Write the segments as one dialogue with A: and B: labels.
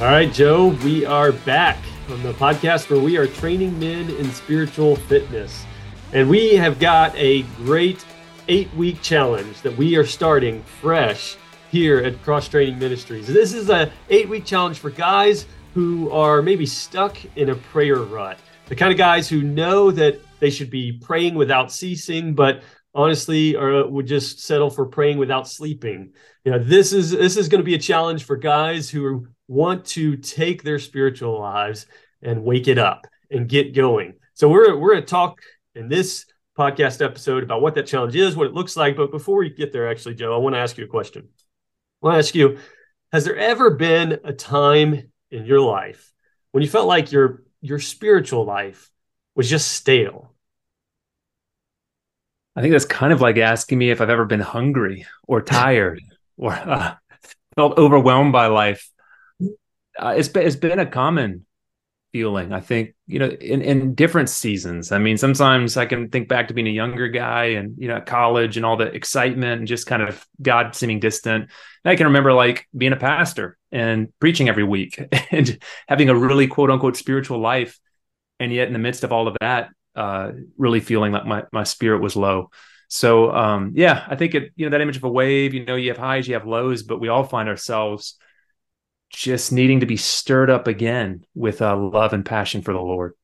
A: All right, Joe, we are back on the podcast where we are training men in spiritual fitness. And we have got a great eight week challenge that we are starting fresh here at Cross Training Ministries. This is a eight week challenge for guys who are maybe stuck in a prayer rut. The kind of guys who know that they should be praying without ceasing, but honestly or would just settle for praying without sleeping. You know, this is this is going to be a challenge for guys who want to take their spiritual lives and wake it up and get going. So we're we're going to talk in this podcast episode about what that challenge is, what it looks like. But before we get there, actually, Joe, I want to ask you a question. I want to ask you: Has there ever been a time in your life when you felt like your your spiritual life was just stale?
B: I think that's kind of like asking me if I've ever been hungry or tired or uh, felt overwhelmed by life uh, it's been, it's been a common feeling. I think you know in in different seasons. I mean, sometimes I can think back to being a younger guy and you know at college and all the excitement and just kind of God seeming distant. And I can remember like being a pastor and preaching every week and having a really quote unquote spiritual life, and yet in the midst of all of that, uh, really feeling like my my spirit was low. So um, yeah, I think it you know that image of a wave. You know, you have highs, you have lows, but we all find ourselves just needing to be stirred up again with uh, love and passion for the Lord.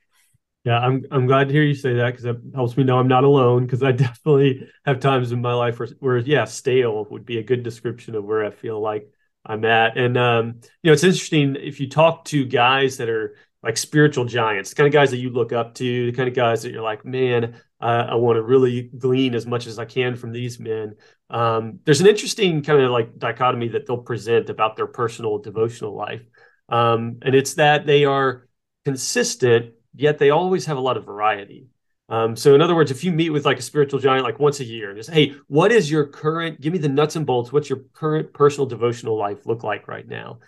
A: Yeah, I'm I'm glad to hear you say that because it helps me know I'm not alone. Because I definitely have times in my life where, where, yeah, stale would be a good description of where I feel like I'm at. And um, you know, it's interesting if you talk to guys that are like spiritual giants, the kind of guys that you look up to, the kind of guys that you're like, man, uh, I want to really glean as much as I can from these men. Um, there's an interesting kind of like dichotomy that they'll present about their personal devotional life. Um, and it's that they are consistent, yet they always have a lot of variety. Um, so, in other words, if you meet with like a spiritual giant like once a year and just, hey, what is your current, give me the nuts and bolts, what's your current personal devotional life look like right now?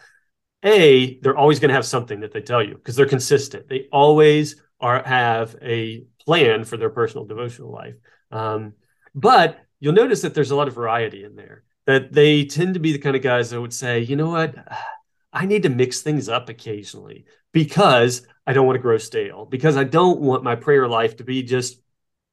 A: A, they're always going to have something that they tell you because they're consistent. They always are have a plan for their personal devotional life. Um, but you'll notice that there's a lot of variety in there. That they tend to be the kind of guys that would say, you know what, I need to mix things up occasionally because I don't want to grow stale, because I don't want my prayer life to be just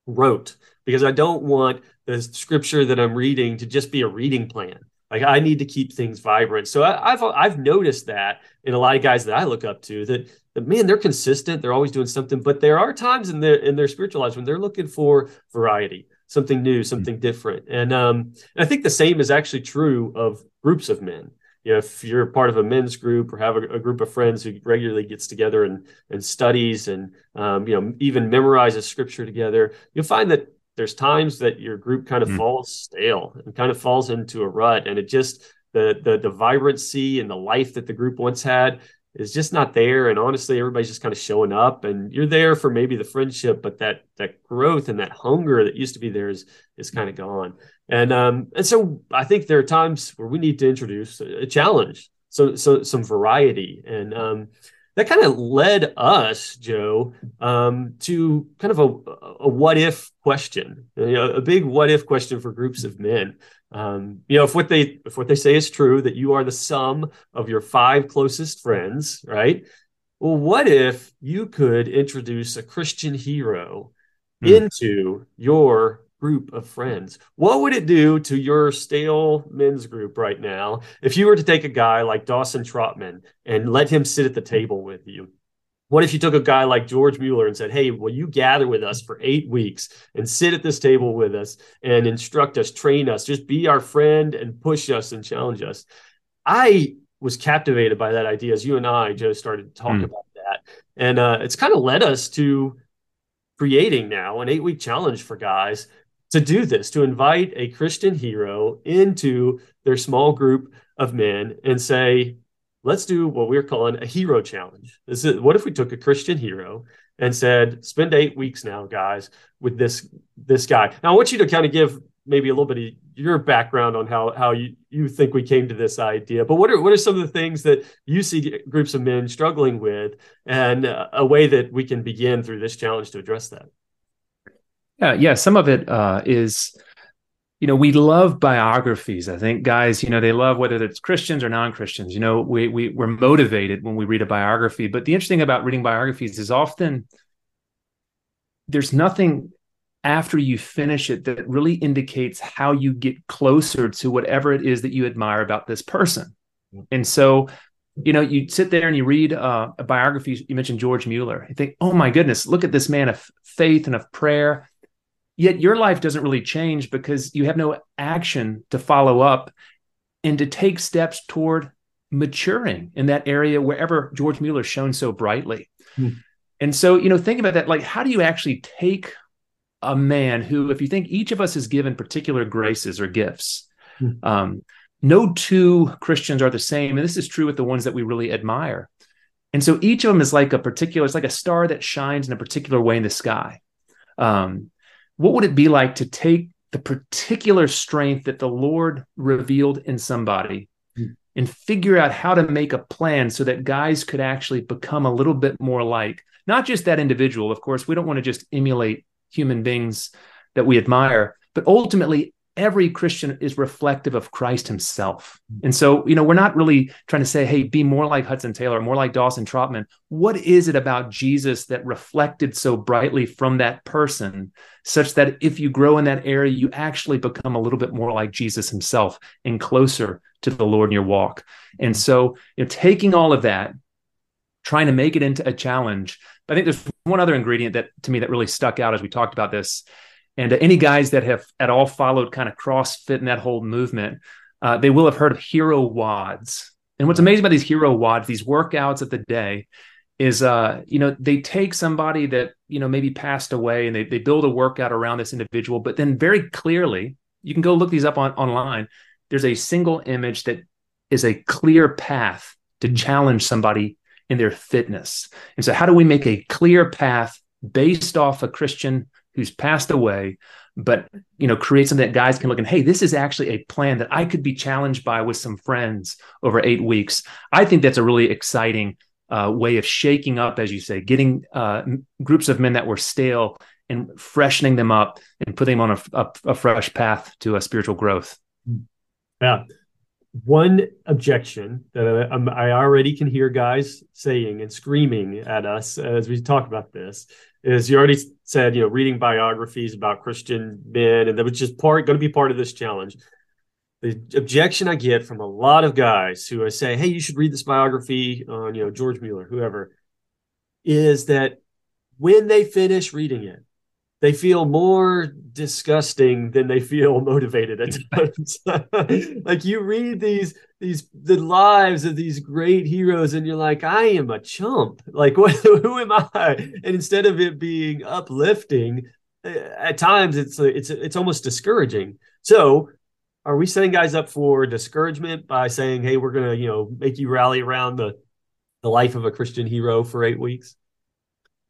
A: rote, because I don't want the scripture that I'm reading to just be a reading plan. Like I need to keep things vibrant. So I, have I've noticed that in a lot of guys that I look up to that, that man they're consistent. They're always doing something, but there are times in their in their spiritual lives when they're looking for variety, something new, something different. And um, and I think the same is actually true of groups of men. You know, if you're part of a men's group or have a, a group of friends who regularly gets together and and studies and um, you know even memorizes scripture together, you'll find that there's times that your group kind of mm. falls stale and kind of falls into a rut and it just the the the vibrancy and the life that the group once had is just not there and honestly everybody's just kind of showing up and you're there for maybe the friendship but that that growth and that hunger that used to be there is is kind of gone and um and so i think there are times where we need to introduce a, a challenge so so some variety and um that kind of led us, Joe, um, to kind of a, a what if question, you know, a big what if question for groups of men. Um, you know, if what they if what they say is true, that you are the sum of your five closest friends, right? Well, what if you could introduce a Christian hero mm. into your group of friends. What would it do to your stale men's group right now if you were to take a guy like Dawson Trotman and let him sit at the table with you? What if you took a guy like George Mueller and said, Hey, will you gather with us for eight weeks and sit at this table with us and instruct us, train us, just be our friend and push us and challenge us? I was captivated by that idea as you and I, Joe, started to talk mm. about that. And uh, it's kind of led us to creating now an eight week challenge for guys to do this, to invite a Christian hero into their small group of men and say, let's do what we're calling a hero challenge. This is what if we took a Christian hero and said, spend eight weeks now, guys, with this this guy. Now I want you to kind of give maybe a little bit of your background on how how you, you think we came to this idea. But what are what are some of the things that you see groups of men struggling with and uh, a way that we can begin through this challenge to address that?
B: Yeah, yeah. Some of it uh, is, you know, we love biographies. I think guys, you know, they love whether it's Christians or non-Christians. You know, we we we're motivated when we read a biography. But the interesting about reading biographies is often there's nothing after you finish it that really indicates how you get closer to whatever it is that you admire about this person. And so, you know, you sit there and you read uh, a biography. You mentioned George Mueller. You think, oh my goodness, look at this man of faith and of prayer. Yet your life doesn't really change because you have no action to follow up and to take steps toward maturing in that area wherever George Mueller shone so brightly. Hmm. And so, you know, think about that. Like, how do you actually take a man who, if you think each of us is given particular graces or gifts, hmm. um, no two Christians are the same. And this is true with the ones that we really admire. And so each of them is like a particular, it's like a star that shines in a particular way in the sky. Um, what would it be like to take the particular strength that the Lord revealed in somebody mm. and figure out how to make a plan so that guys could actually become a little bit more like not just that individual. Of course, we don't want to just emulate human beings that we admire, but ultimately every Christian is reflective of Christ himself. Mm-hmm. And so, you know, we're not really trying to say, hey, be more like Hudson Taylor, more like Dawson Trotman. What is it about Jesus that reflected so brightly from that person, such that if you grow in that area, you actually become a little bit more like Jesus himself and closer to the Lord in your walk? And so, you know, taking all of that, trying to make it into a challenge. But I think there's one other ingredient that to me that really stuck out as we talked about this and uh, any guys that have at all followed kind of CrossFit and that whole movement, uh, they will have heard of hero WODs. And what's amazing about these hero WODs, these workouts of the day, is uh, you know, they take somebody that, you know, maybe passed away and they, they build a workout around this individual, but then very clearly, you can go look these up on online. There's a single image that is a clear path to challenge somebody in their fitness. And so, how do we make a clear path based off a Christian who's passed away, but you know, create something that guys can look and hey, this is actually a plan that I could be challenged by with some friends over eight weeks. I think that's a really exciting uh, way of shaking up, as you say, getting uh, groups of men that were stale and freshening them up and putting them on a, a, a fresh path to a spiritual growth.
A: Yeah. One objection that I, I already can hear guys saying and screaming at us as we talk about this is you already said, you know, reading biographies about Christian men, and that was just part going to be part of this challenge. The objection I get from a lot of guys who I say, "Hey, you should read this biography on, you know, George Mueller, whoever," is that when they finish reading it, they feel more disgusting than they feel motivated at times. like you read these these the lives of these great heroes and you're like I am a chump. Like what who am I? And instead of it being uplifting, eh, at times it's it's it's almost discouraging. So are we setting guys up for discouragement by saying, "Hey, we're going to, you know, make you rally around the the life of a Christian hero for 8 weeks?"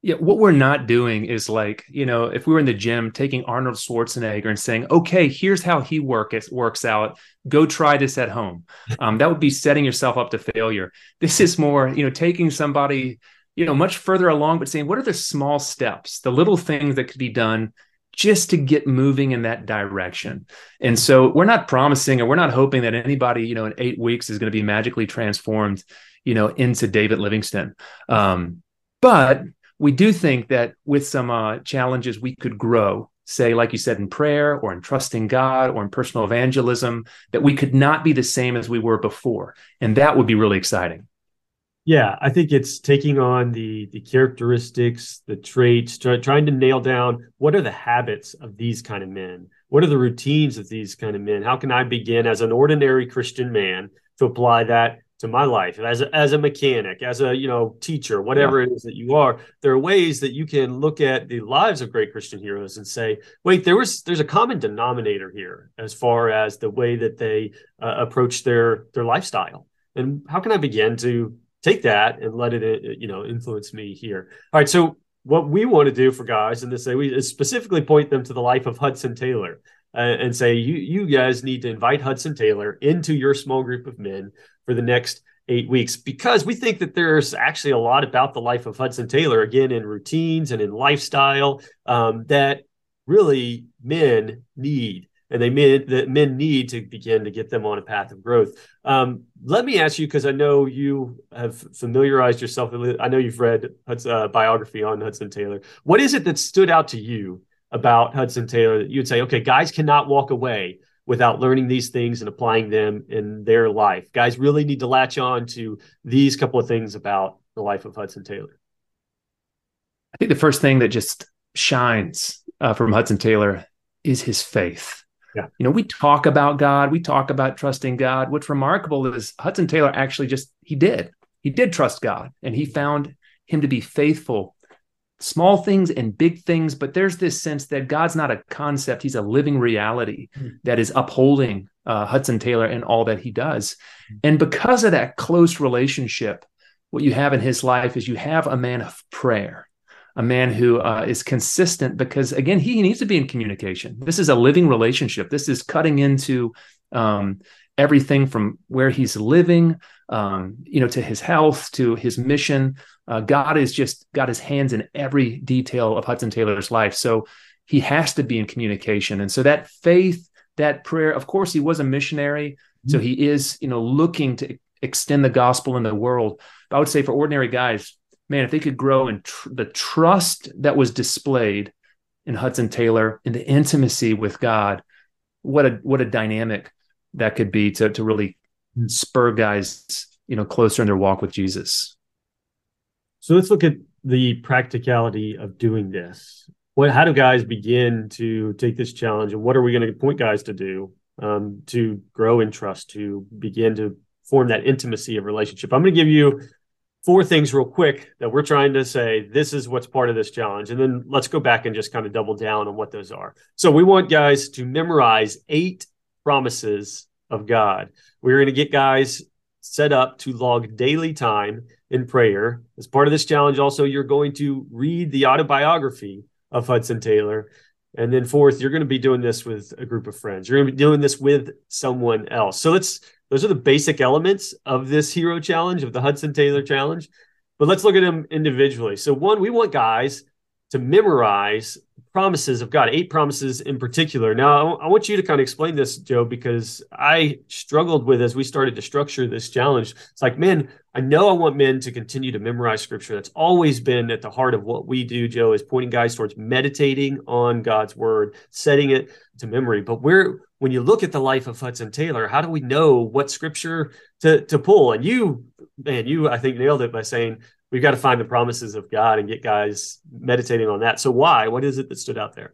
B: Yeah, what we're not doing is like, you know, if we were in the gym taking Arnold Schwarzenegger and saying, okay, here's how he work, it, works out, go try this at home. Um, that would be setting yourself up to failure. This is more, you know, taking somebody, you know, much further along, but saying, what are the small steps, the little things that could be done just to get moving in that direction. And so we're not promising or we're not hoping that anybody, you know, in eight weeks is going to be magically transformed, you know, into David Livingstone. Um, but we do think that with some uh, challenges, we could grow, say, like you said, in prayer or in trusting God or in personal evangelism, that we could not be the same as we were before. And that would be really exciting.
A: Yeah, I think it's taking on the the characteristics, the traits, try, trying to nail down what are the habits of these kind of men. What are the routines of these kind of men? How can I begin as an ordinary Christian man to apply that to my life as a, as a mechanic as a you know teacher whatever yeah. it is that you are there are ways that you can look at the lives of great christian heroes and say wait there was there's a common denominator here as far as the way that they uh, approach their their lifestyle and how can i begin to take that and let it uh, you know influence me here all right so what we want to do for guys in this say we specifically point them to the life of hudson taylor uh, and say you you guys need to invite Hudson Taylor into your small group of men for the next eight weeks because we think that there's actually a lot about the life of Hudson Taylor again in routines and in lifestyle um, that really men need and they men that men need to begin to get them on a path of growth. Um, let me ask you because I know you have familiarized yourself. I know you've read uh, biography on Hudson Taylor. What is it that stood out to you about Hudson Taylor that you'd say, okay, guys cannot walk away without learning these things and applying them in their life? Guys really need to latch on to these couple of things about the life of Hudson Taylor.
B: I think the first thing that just shines uh, from Hudson Taylor is his faith.
A: Yeah.
B: You know, we talk about God, we talk about trusting God. What's remarkable is Hudson Taylor actually just he did. He did trust God and he found him to be faithful. Small things and big things, but there's this sense that God's not a concept, he's a living reality mm-hmm. that is upholding uh, Hudson Taylor and all that he does. Mm-hmm. And because of that close relationship, what you have in his life is you have a man of prayer a man who uh, is consistent because again he needs to be in communication this is a living relationship this is cutting into um, everything from where he's living um, you know to his health to his mission. Uh, god has just got his hands in every detail of hudson taylor's life. So he has to be in communication. And so that faith that prayer of course he was a missionary. Mm-hmm. so he is you know looking to extend the gospel in the world. But i would say for ordinary guys man, if they could grow in tr- the trust that was displayed in Hudson Taylor, in the intimacy with God, what a what a dynamic that could be to to really spur guys, you know, closer in their walk with Jesus.
A: So let's look at the practicality of doing this. What how do guys begin to take this challenge, and what are we going to point guys to do um, to grow in trust, to begin to form that intimacy of relationship? I'm going to give you four things real quick that we're trying to say this is what's part of this challenge and then let's go back and just kind of double down on what those are so we want guys to memorize eight promises of god. We're going to get guys set up to log daily time in prayer. As part of this challenge also you're going to read the autobiography of hudson taylor. And then fourth you're going to be doing this with a group of friends. You're going to be doing this with someone else. So let's those are the basic elements of this hero challenge, of the Hudson Taylor challenge. But let's look at them individually. So, one, we want guys to memorize promises of God, eight promises in particular. Now, I want you to kind of explain this, Joe, because I struggled with as we started to structure this challenge. It's like, man, I know I want men to continue to memorize scripture. That's always been at the heart of what we do, Joe, is pointing guys towards meditating on God's word, setting it to memory. But where when you look at the life of Hudson Taylor, how do we know what scripture to to pull? And you, man, you I think nailed it by saying we've got to find the promises of God and get guys meditating on that. So why? What is it that stood out there?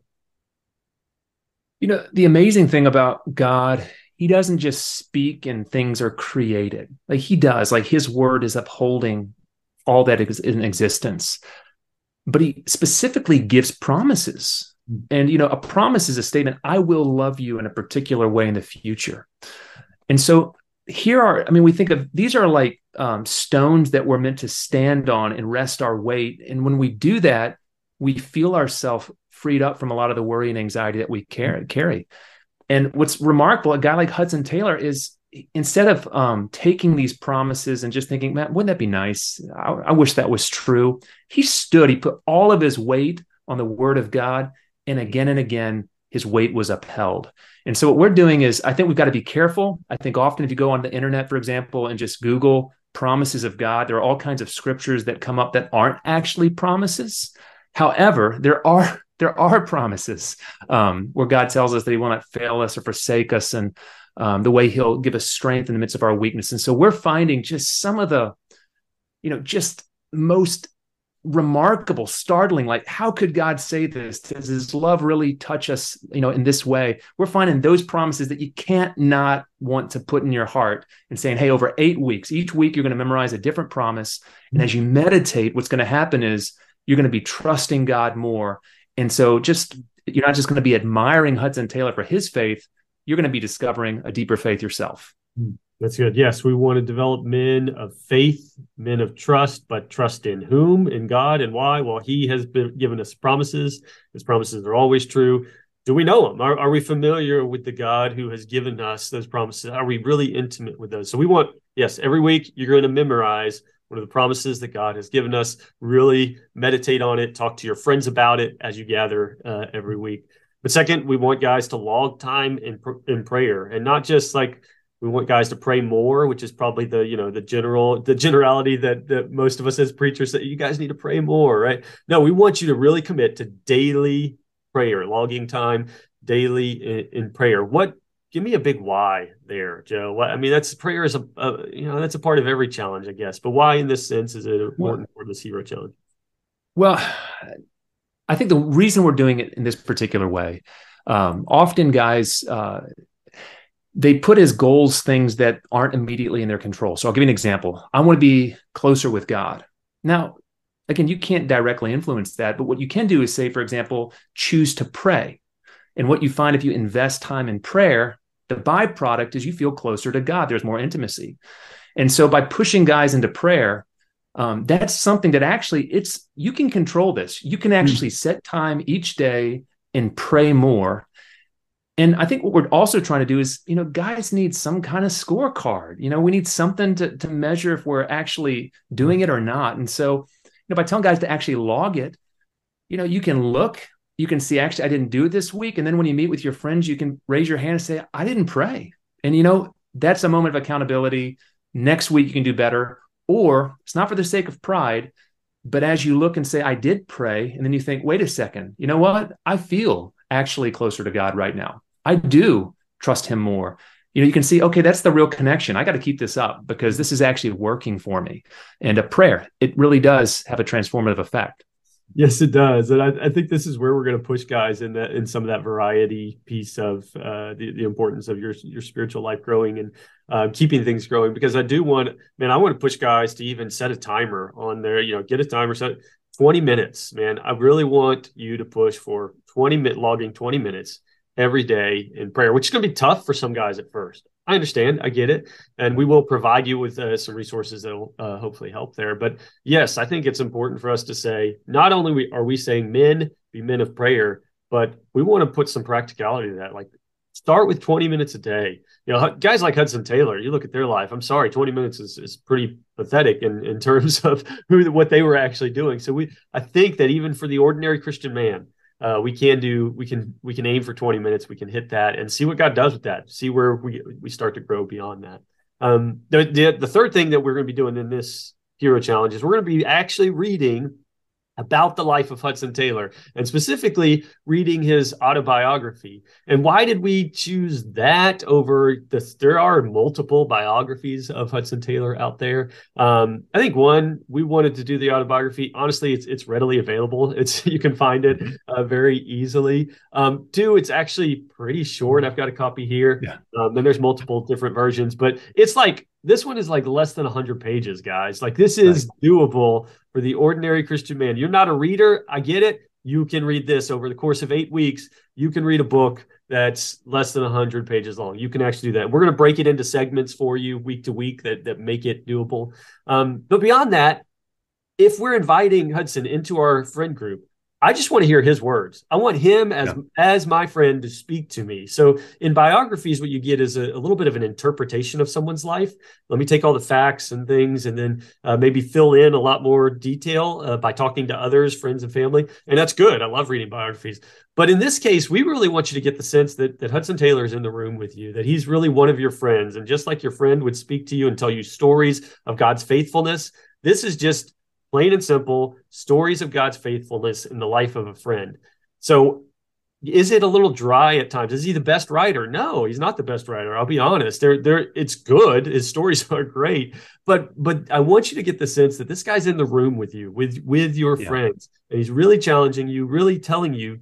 B: You know, the amazing thing about God, he doesn't just speak and things are created. Like he does, like his word is upholding all that is in existence. But he specifically gives promises. And you know, a promise is a statement, I will love you in a particular way in the future. And so here are, I mean, we think of these are like um, stones that we're meant to stand on and rest our weight. And when we do that, we feel ourselves freed up from a lot of the worry and anxiety that we carry. And what's remarkable, a guy like Hudson Taylor is instead of um, taking these promises and just thinking, man, wouldn't that be nice? I, I wish that was true. He stood, he put all of his weight on the word of God. And again and again, his weight was upheld. And so what we're doing is I think we've got to be careful. I think often if you go on the internet, for example, and just Google promises of God, there are all kinds of scriptures that come up that aren't actually promises. However, there are there are promises um, where God tells us that He will not fail us or forsake us, and um, the way He'll give us strength in the midst of our weakness. And so we're finding just some of the, you know, just most remarkable, startling. Like, how could God say this? Does His love really touch us, you know, in this way? We're finding those promises that you can't not want to put in your heart and saying, hey, over eight weeks, each week you're going to memorize a different promise. And as you meditate, what's going to happen is you're going to be trusting God more. And so just you're not just going to be admiring Hudson Taylor for his faith, you're going to be discovering a deeper faith yourself.
A: Hmm. That's good. Yes, we want to develop men of faith, men of trust, but trust in whom? In God. And why? Well, He has been given us promises. His promises are always true. Do we know Him? Are, are we familiar with the God who has given us those promises? Are we really intimate with those? So we want, yes, every week you're going to memorize one of the promises that God has given us. Really meditate on it. Talk to your friends about it as you gather uh, every week. But second, we want guys to log time in in prayer, and not just like we want guys to pray more, which is probably the you know the general the generality that that most of us as preachers say you guys need to pray more, right? No, we want you to really commit to daily prayer, logging time daily in, in prayer. What give me a big why there, Joe. What, I mean, that's prayer is a, a, you know that's a part of every challenge, I guess. But why, in this sense, is it important well, for this hero challenge?
B: Well, I think the reason we're doing it in this particular way, um, often guys. Uh, they put as goals things that aren't immediately in their control. So I'll give you an example. I want to be closer with God. Now, again, you can't directly influence that, but what you can do is say, for example, choose to pray. And what you find if you invest time in prayer, the byproduct is you feel closer to God. There's more intimacy. And so by pushing guys into prayer, um, that's something that actually it's you can control this. You can actually mm. set time each day and pray more. And I think what we're also trying to do is, you know, guys need some kind of scorecard. You know, we need something to, to measure if we're actually doing it or not. And so, you know, by telling guys to actually log it, you know, you can look you can see actually i didn't do it this week. And then when you meet with your friends you can raise your hand and say i didn't pray. And you know that's a moment of accountability. Next week you can do better. Or it's not for the sake of pride but as you look and say i did pray and then you think wait a second. You know what? I feel actually closer to god right now i do trust him more you know you can see okay that's the real connection i got to keep this up because this is actually working for me and a prayer it really does have a transformative effect
A: Yes, it does, and I, I, think this is where we're going to push guys in that in some of that variety piece of uh, the the importance of your your spiritual life growing and uh, keeping things growing. Because I do want, man, I want to push guys to even set a timer on there. You know, get a timer set twenty minutes, man. I really want you to push for twenty minute logging twenty minutes every day in prayer, which is going to be tough for some guys at first. I understand. I get it. And we will provide you with uh, some resources that will uh, hopefully help there. But yes, I think it's important for us to say not only are we saying men be men of prayer, but we want to put some practicality to that. Like start with 20 minutes a day. You know, guys like Hudson Taylor, you look at their life. I'm sorry, 20 minutes is, is pretty pathetic in, in terms of who what they were actually doing. So we I think that even for the ordinary Christian man, uh, we can do we can we can aim for 20 minutes. We can hit that and see what god does with that. See where we we start to grow beyond that. Um, the, the, the third thing that we're going to be doing in this hero challenge is we're going to be actually reading about the life of Hudson Taylor and specifically reading his autobiography. And why did we choose that over this? There are multiple biographies of Hudson Taylor out there. Um, I think one, we wanted to do the autobiography. Honestly, it's it's readily available. It's you can find it uh, very easily. Um, two, it's actually pretty short. I've got a copy here. Yeah. Um, and there's multiple different versions, but it's like this one is like less than 100 pages guys. Like this is right. doable for the ordinary christian man. You're not a reader i get it. You can read this over the course of eight weeks. You can read a book that's less than 100 pages long. You can actually do that. We're going to break it into segments for you week to week that, that make it doable. Um, but beyond that if we're inviting hudson into our friend group I just want to hear his words. I want him as yeah. as my friend to speak to me. So in biographies, what you get is a, a, little bit of an interpretation of someone's life. Let me take all the facts and things, and then uh, maybe fill in a lot more detail uh, by talking to others, friends and family. And that's good. I love reading biographies. But in this case, we really want you to get the sense that that Hudson Taylor is in the room with you, that he's really one of your friends, and just like your friend would speak to you and tell you stories of God's faithfulness, this is just plain and simple stories of God's faithfulness in the life of a friend. So is it a little dry at times? Is he the best writer? No, he's not the best writer. I'll be honest. They're, they're, it's good. His stories are great, but but I want you to get the sense that this guy's in the room with you, with with your yeah. friends, and he's really challenging you, really telling you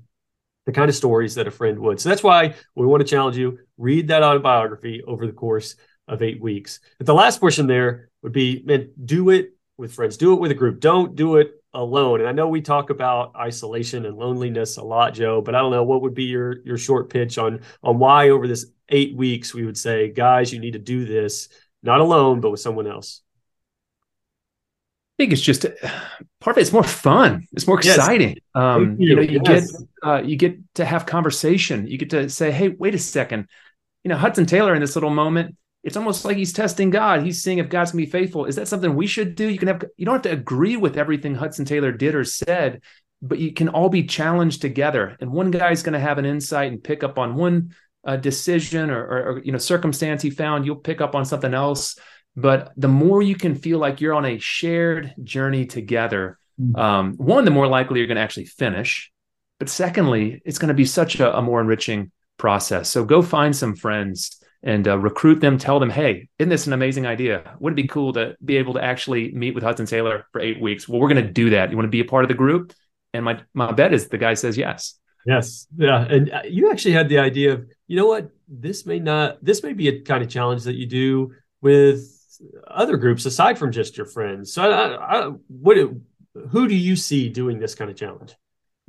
A: the kind of stories that a friend would. So that's why we want to challenge you. Read that autobiography over the course of eight weeks. But the last portion there would be, man, do it with friends. Do it with a group. Don't do it alone. And I know we talk about isolation and loneliness a lot, Joe, but I don't know what would be your your short pitch on on why over this 8 weeks we would say, guys, you need to do this not alone but with someone else.
B: I think it's just part of it's more fun. It's more exciting. Yes. Um, you. you. know, you yes. get uh, you get to have conversation. You get to say, "Hey, wait a second. You know, Hudson Taylor in this little moment, it's almost like he's testing God. He's seeing if God's gonna be faithful. Is that something we should do? You can have you don't have to agree with everything Hudson Taylor did or said, but you can all be challenged together. And one guy's going to have an insight and pick up on one uh, decision or, or, or, you know circumstance he found. You'll pick up on something else. But the more you can feel like you're on a shared journey together, mm-hmm. um, one, the more likely you're going to actually finish. But secondly, it's going to be such a, a more enriching process. So go find some friends and uh, recruit them. Tell them, hey, isn't this an amazing idea? Wouldn't it be cool to be able to actually meet with Hudson Taylor for eight weeks? Well, we're going to do that. You want to be a part of the group? And my my bet is the guy says yes.
A: Yes, yeah, and uh, you actually had the idea of, you know what, this may not, this may be a kind of challenge that you do with other groups aside from just your friends. So, I, I, what, who do you see doing this kind of challenge?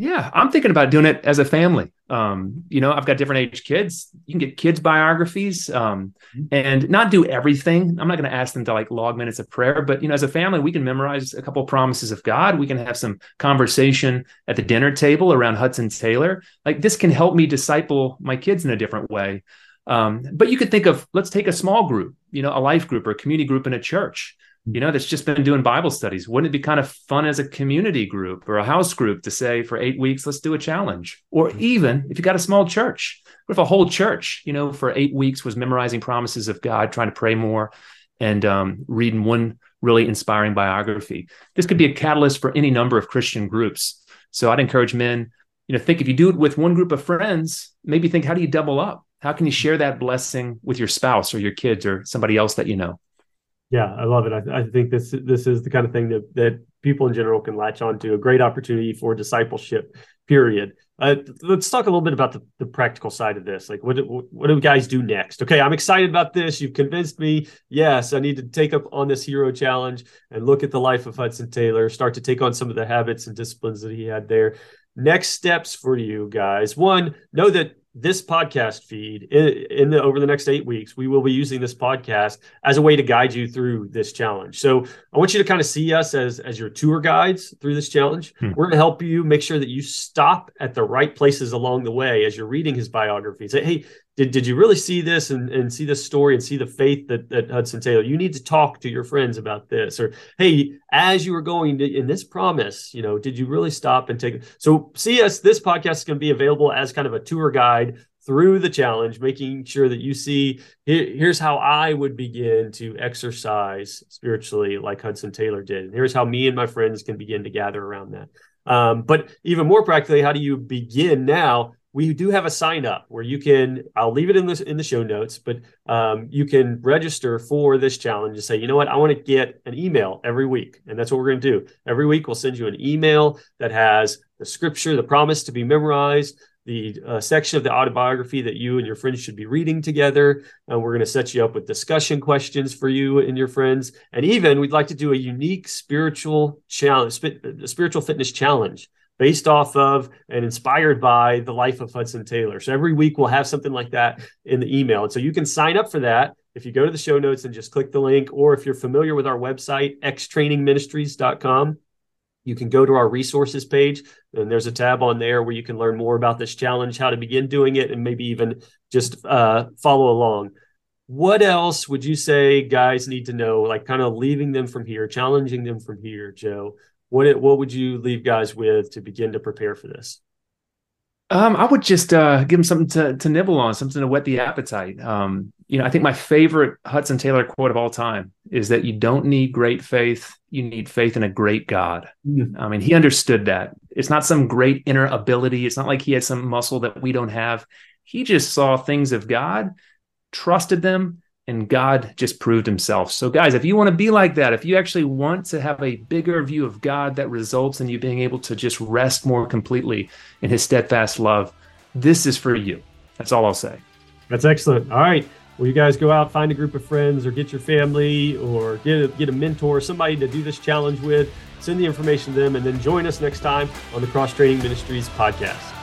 B: Yeah, I'm thinking about doing it as a family. Um, you know, I've got different age kids. You can get kids biographies um, mm-hmm. and not do everything. I'm not going to ask them to like log minutes of prayer, but you know, as a family, we can memorize a couple promises of God. We can have some conversation at the dinner table around Hudson Taylor. Like this can help me disciple my kids in a different way. Um, but you could think of let's take a small group, you know, a life group or a community group in a church you know, that's just been doing Bible studies. Wouldn't it be kind of fun as a community group or a house group to say for eight weeks, let's do a challenge? Or mm-hmm. even if you got a small church, what if a whole church, you know, for eight weeks was memorizing promises of God, trying to pray more and um, reading one really inspiring biography? This could be a catalyst for any number of Christian groups. So I'd encourage men, you know, think if you do it with one group of friends, maybe think, how do you double up? How can you share that blessing with your spouse or your kids or somebody else that you know?
A: Yeah, I love it. I, I, think this this is the kind of thing that that people in general can latch onto. A great opportunity for discipleship. Period. Uh, let's talk a little bit about the, the practical side of this. Like, what do, what do guys do next? Okay, I'm excited about this. You've convinced me. Yes, I need to take up on this hero challenge and look at the life of Hudson Taylor. Start to take on some of the habits and disciplines that he had there. Next steps for you guys. One, know that this podcast feed in, the over the next eight weeks we will be using this podcast as a way to guide you through this challenge so i want you to kind of see us as as your tour guides through this challenge hmm. we're going to help you make sure that you stop at the right places along the way as you're reading his biography say hey did, did you really see this and, and see this story and see the faith that, that Hudson Taylor? You need to talk to your friends about this. Or, hey, as you were going to, in this promise, you know, did you really stop and take so see us? This podcast is going to be available as kind of a tour guide through the challenge, making sure that you see here, here's how I would begin to exercise spiritually like Hudson Taylor did. And here's how me and my friends can begin to gather around that. Um, but even more practically, how do you begin now? We do have a sign up where you can i'll leave it in the in the show notes but um, you can register for this challenge and say you know what i want to get an email every week and that's what we're going to do every week we'll send you an email that has the scripture the promise to be memorized the uh, section of the autobiography that you and your friends should be reading together. And we're going to set you up with discussion questions for you and your friends. And even we'd like to do a unique spiritual challenge, spiritual fitness challenge based off of and inspired by the life of Hudson Taylor. So every week we'll have something like that in the email. And so you can sign up for that if you go to the show notes and just click the link, or if you're familiar with our website, xtrainingministries.com, you can go to our resources page and there's a tab on there where you can learn more about this challenge, how to begin doing it, and maybe even just uh, follow along. What else would you say guys need to know, like kind of leaving them from here, challenging them from here, Joe, what it, what would you leave guys with to begin to prepare for this?
B: Um, I would just uh, give them something to, to nibble on, something to whet the appetite. Um, you know, I think my favorite Hudson Taylor quote of all time is that you don't need great faith, you need faith in a great God. Mm. I mean, he understood that. It's not some great inner ability. It's not like he had some muscle that we don't have. He just saw things of God, trusted them, and God just proved himself. So, guys, if you want to be like that, if you actually want to have a bigger view of God that results in you being able to just rest more completely in his steadfast love, this is for you. That's all I'll say.
A: That's excellent. All right. Well, you guys go out, find a group of friends, or get your family, or get a, get a mentor, somebody to do this challenge with. Send the information to them, and then join us next time on the Cross Training Ministries podcast.